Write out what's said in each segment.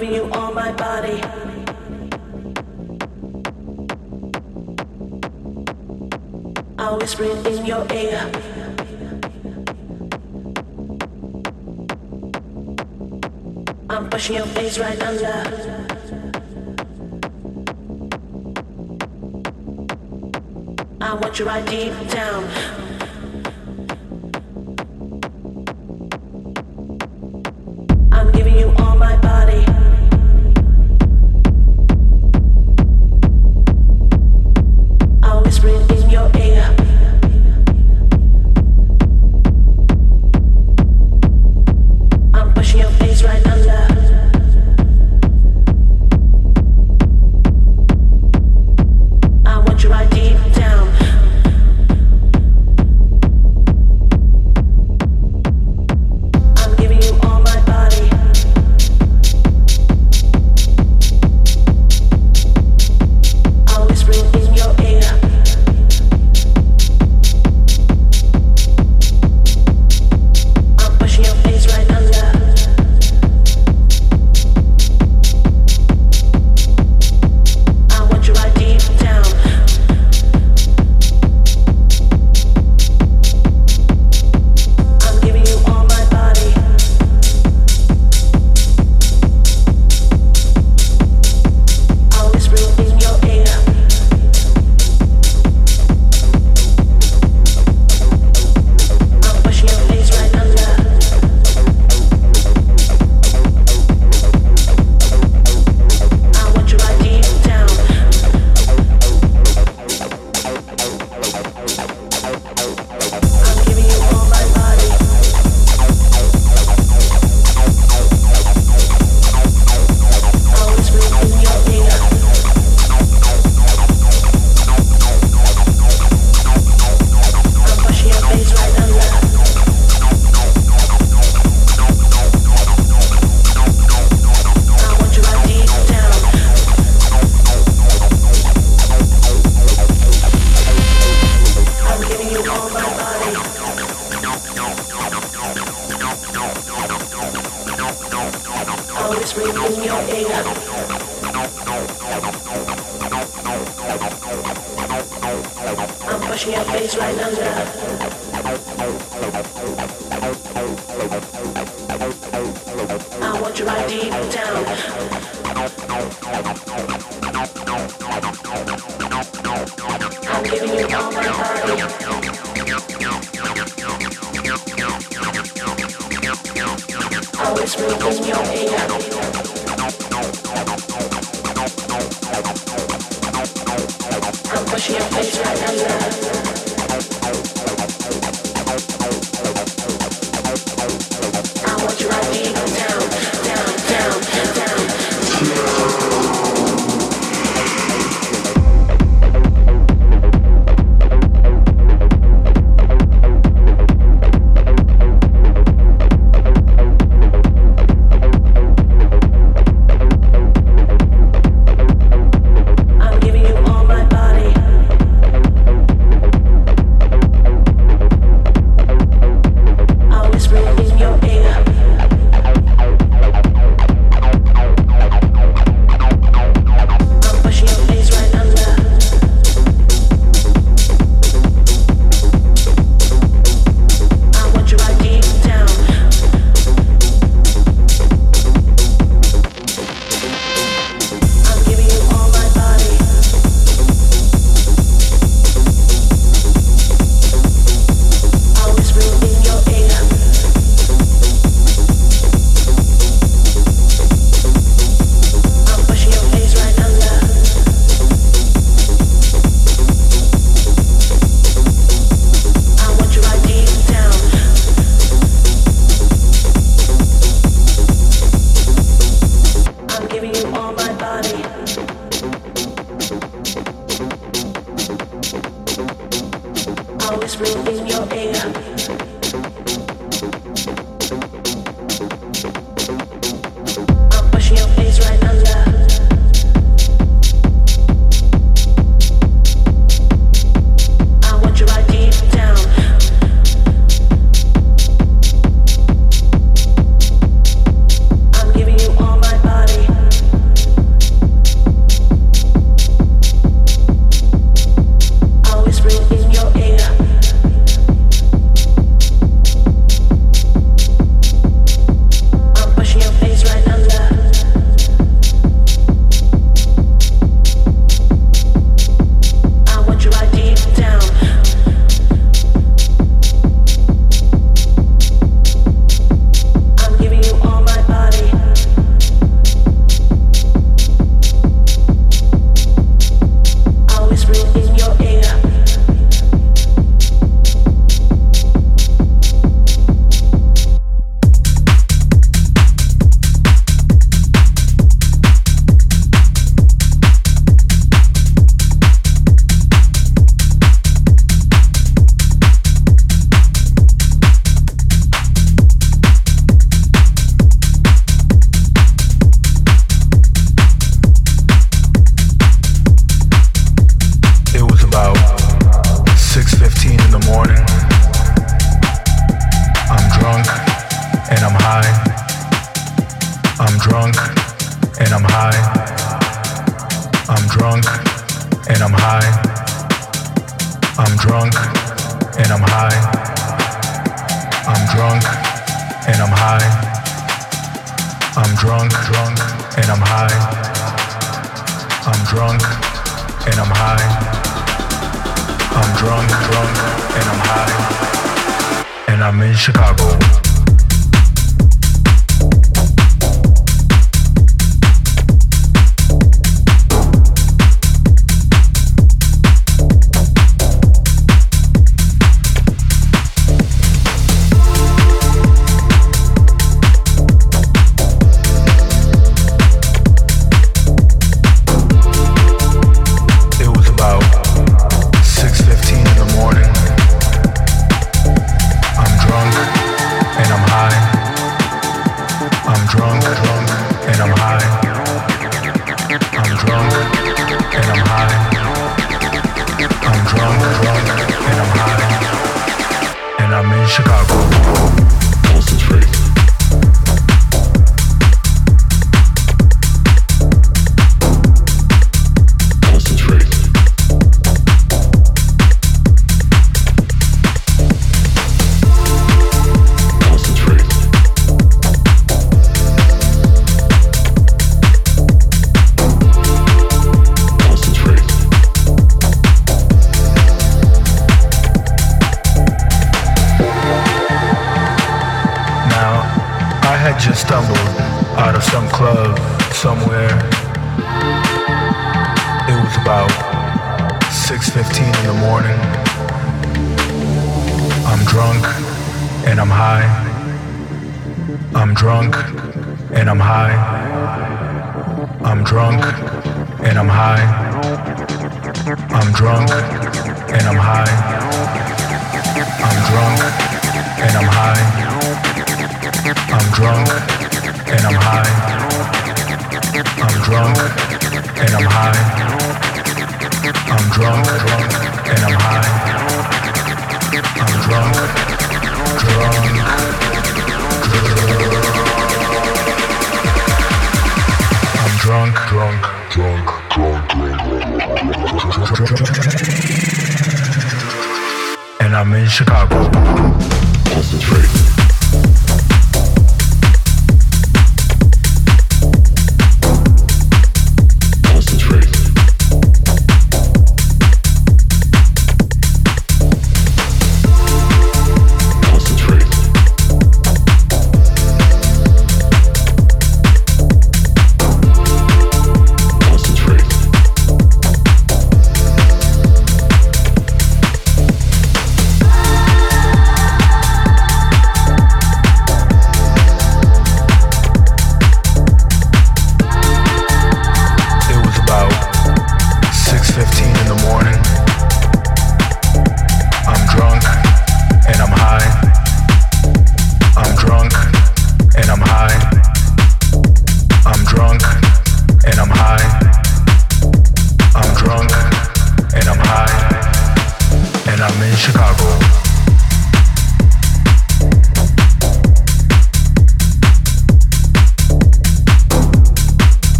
giving you all my body. I'll whisper it in your ear. I'm pushing your face right under. I want you right deep down.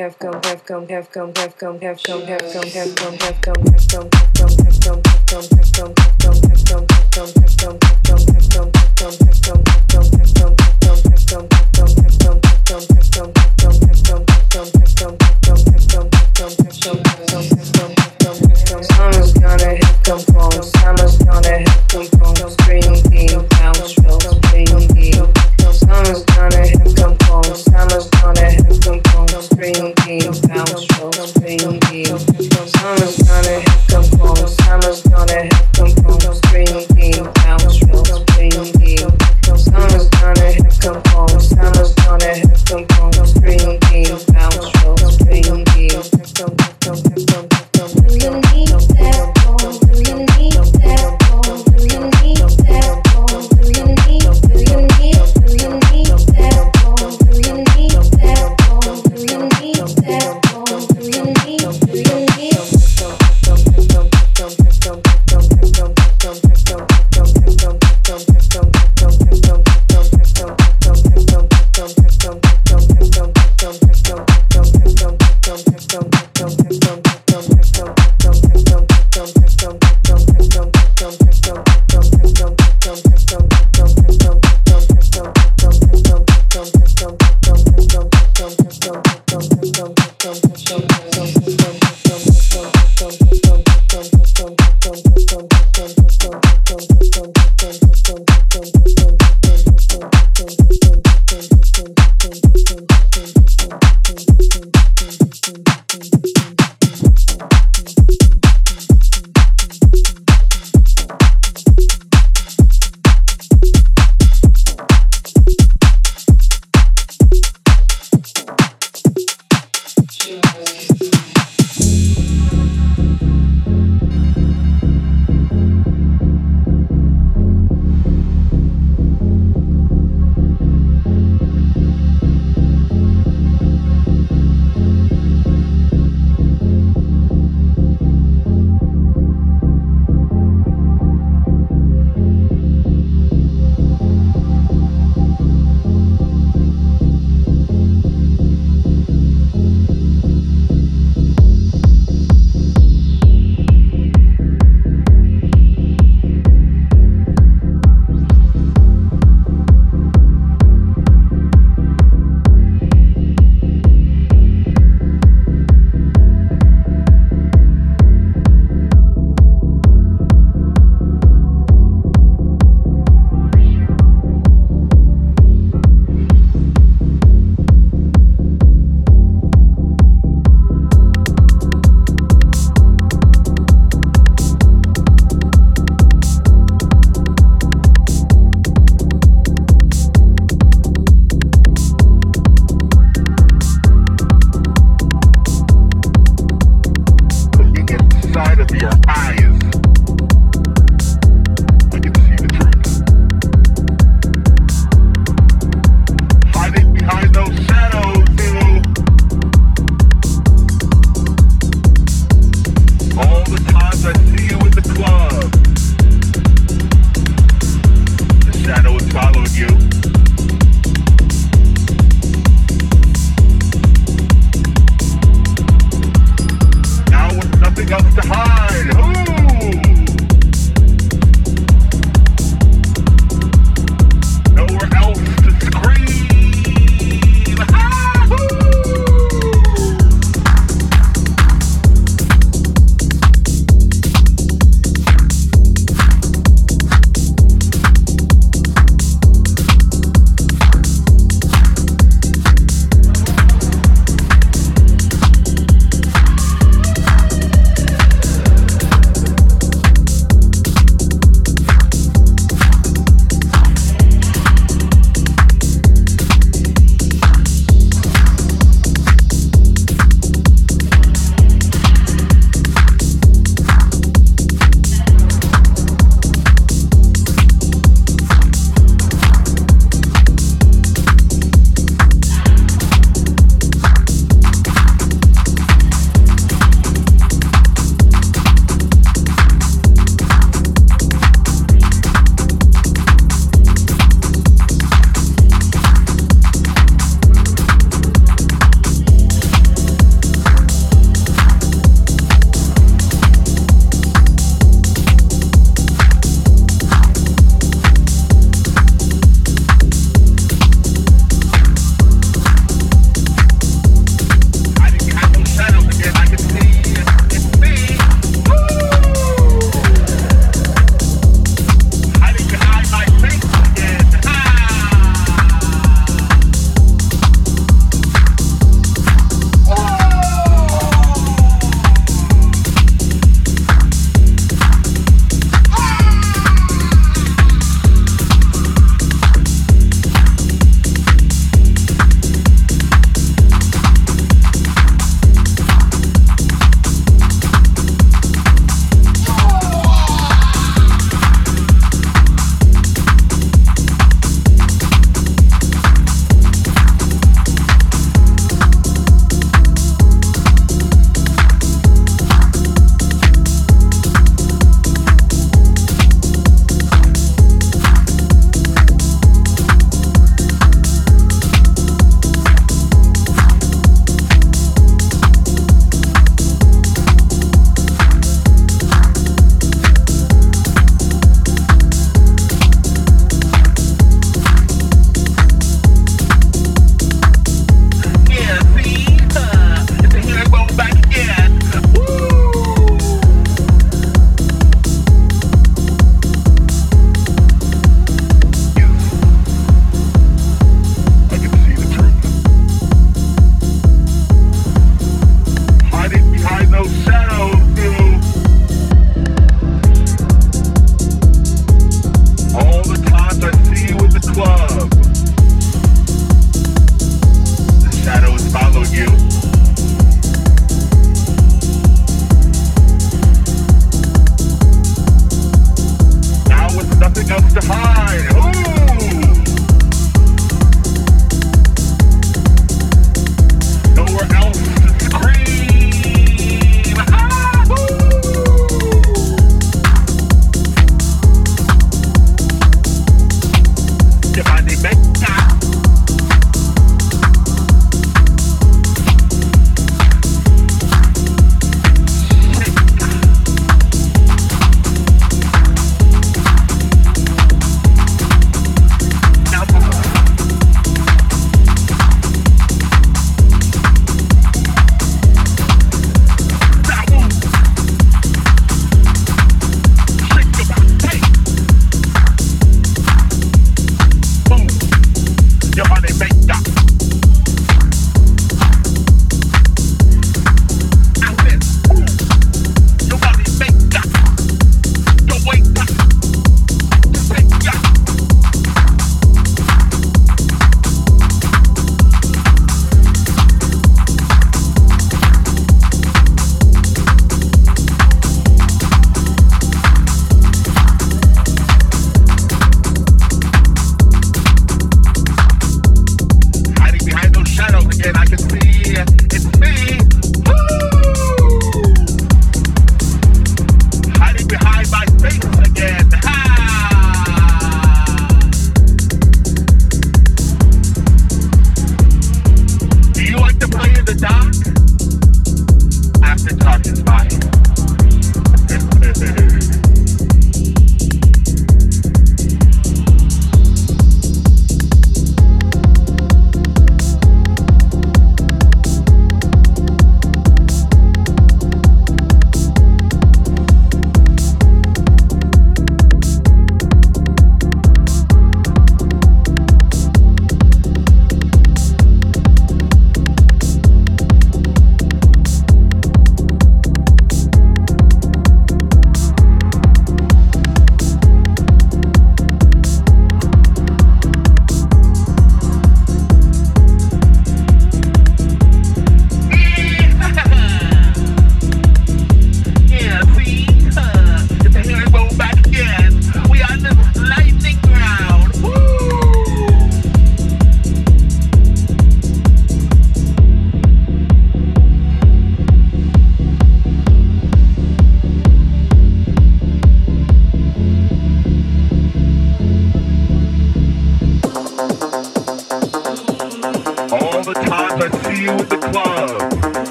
have come have come have come have come have come have come have come have come have come have come.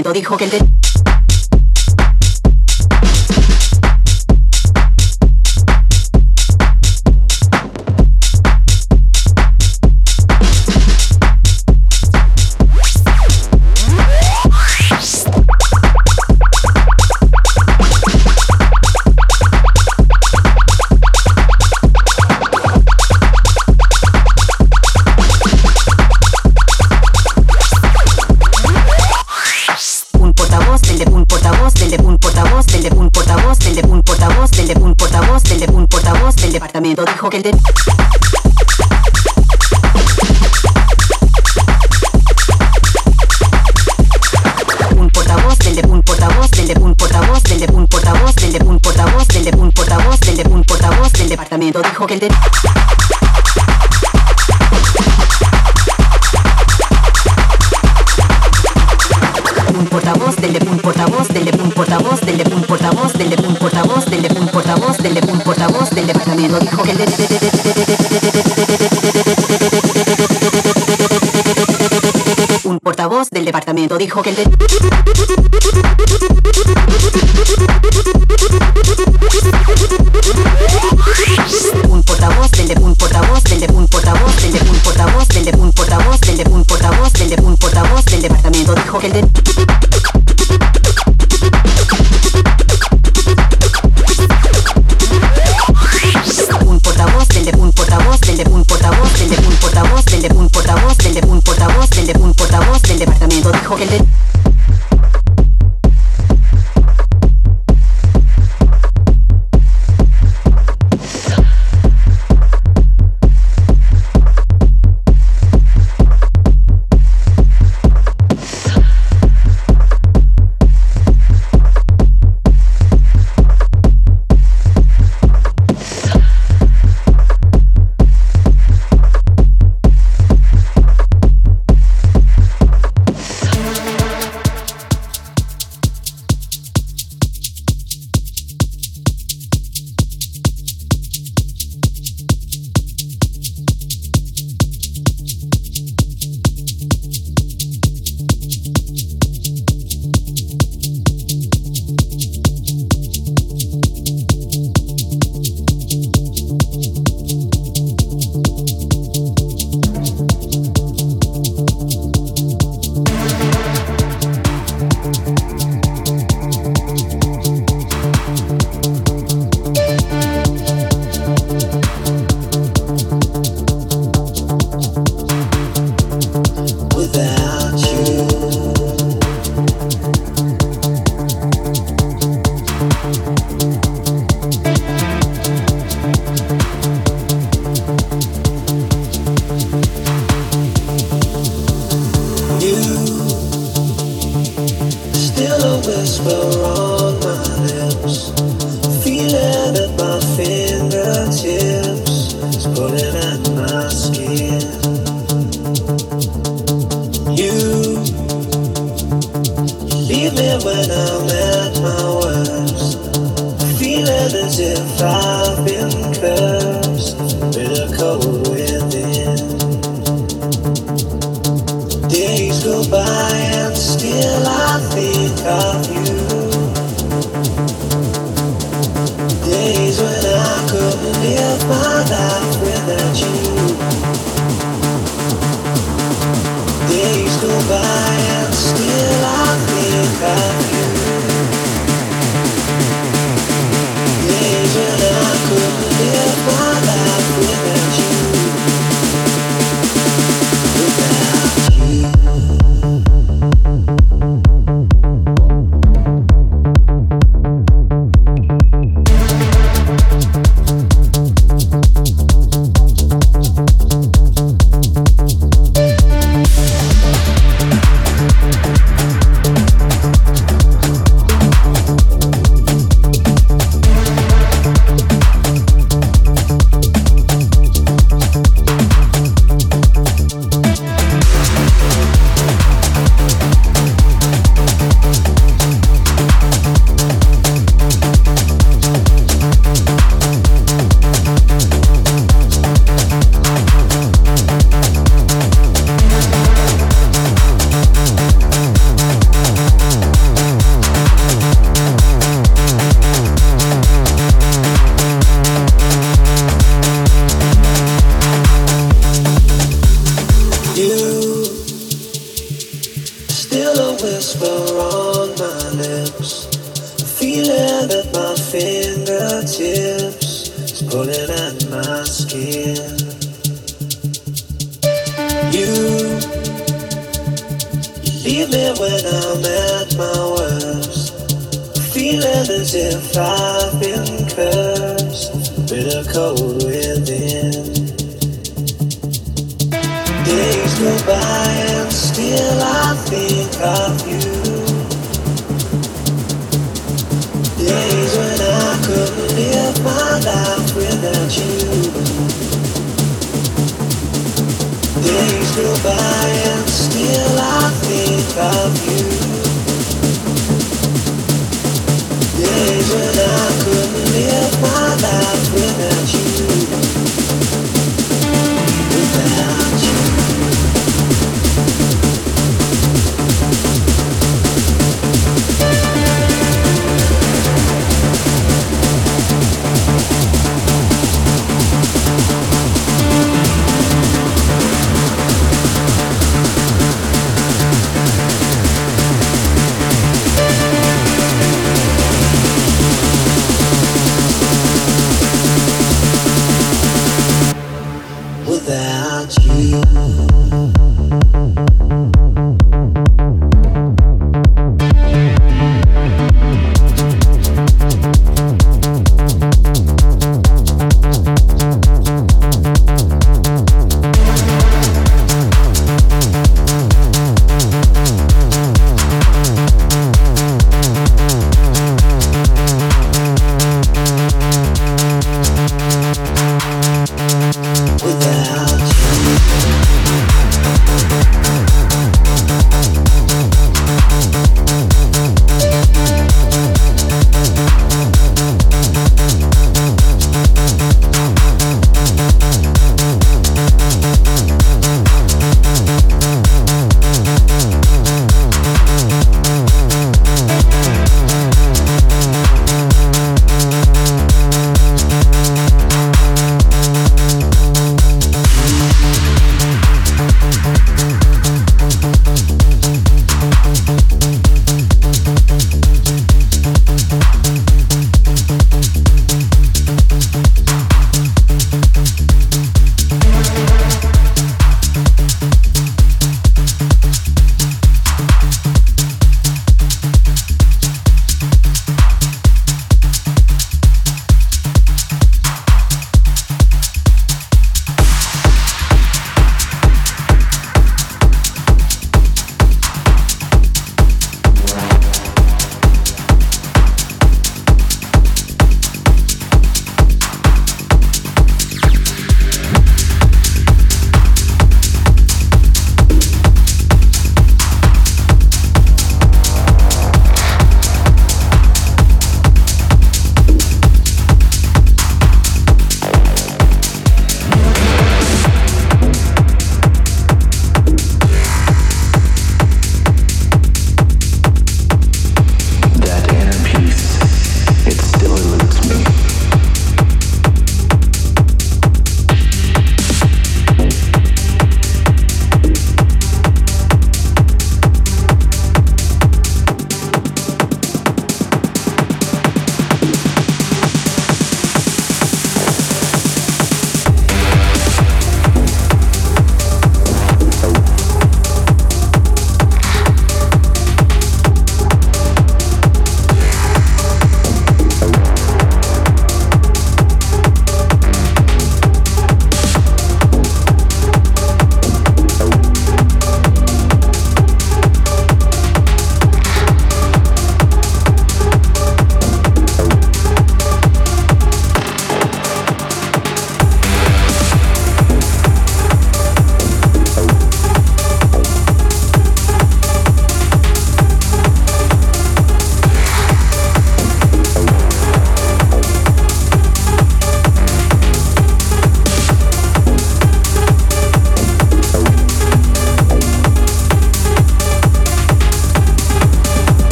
dijo que el... dijo que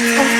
excited.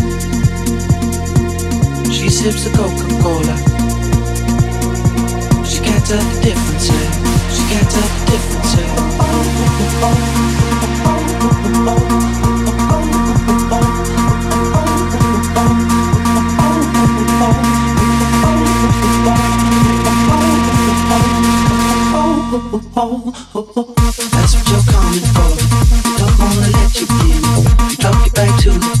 she sips the Coca Cola. She can't tell the difference yet. She can't tell the difference yet. That's what you're coming for. Don't wanna let you in. Drop your back to the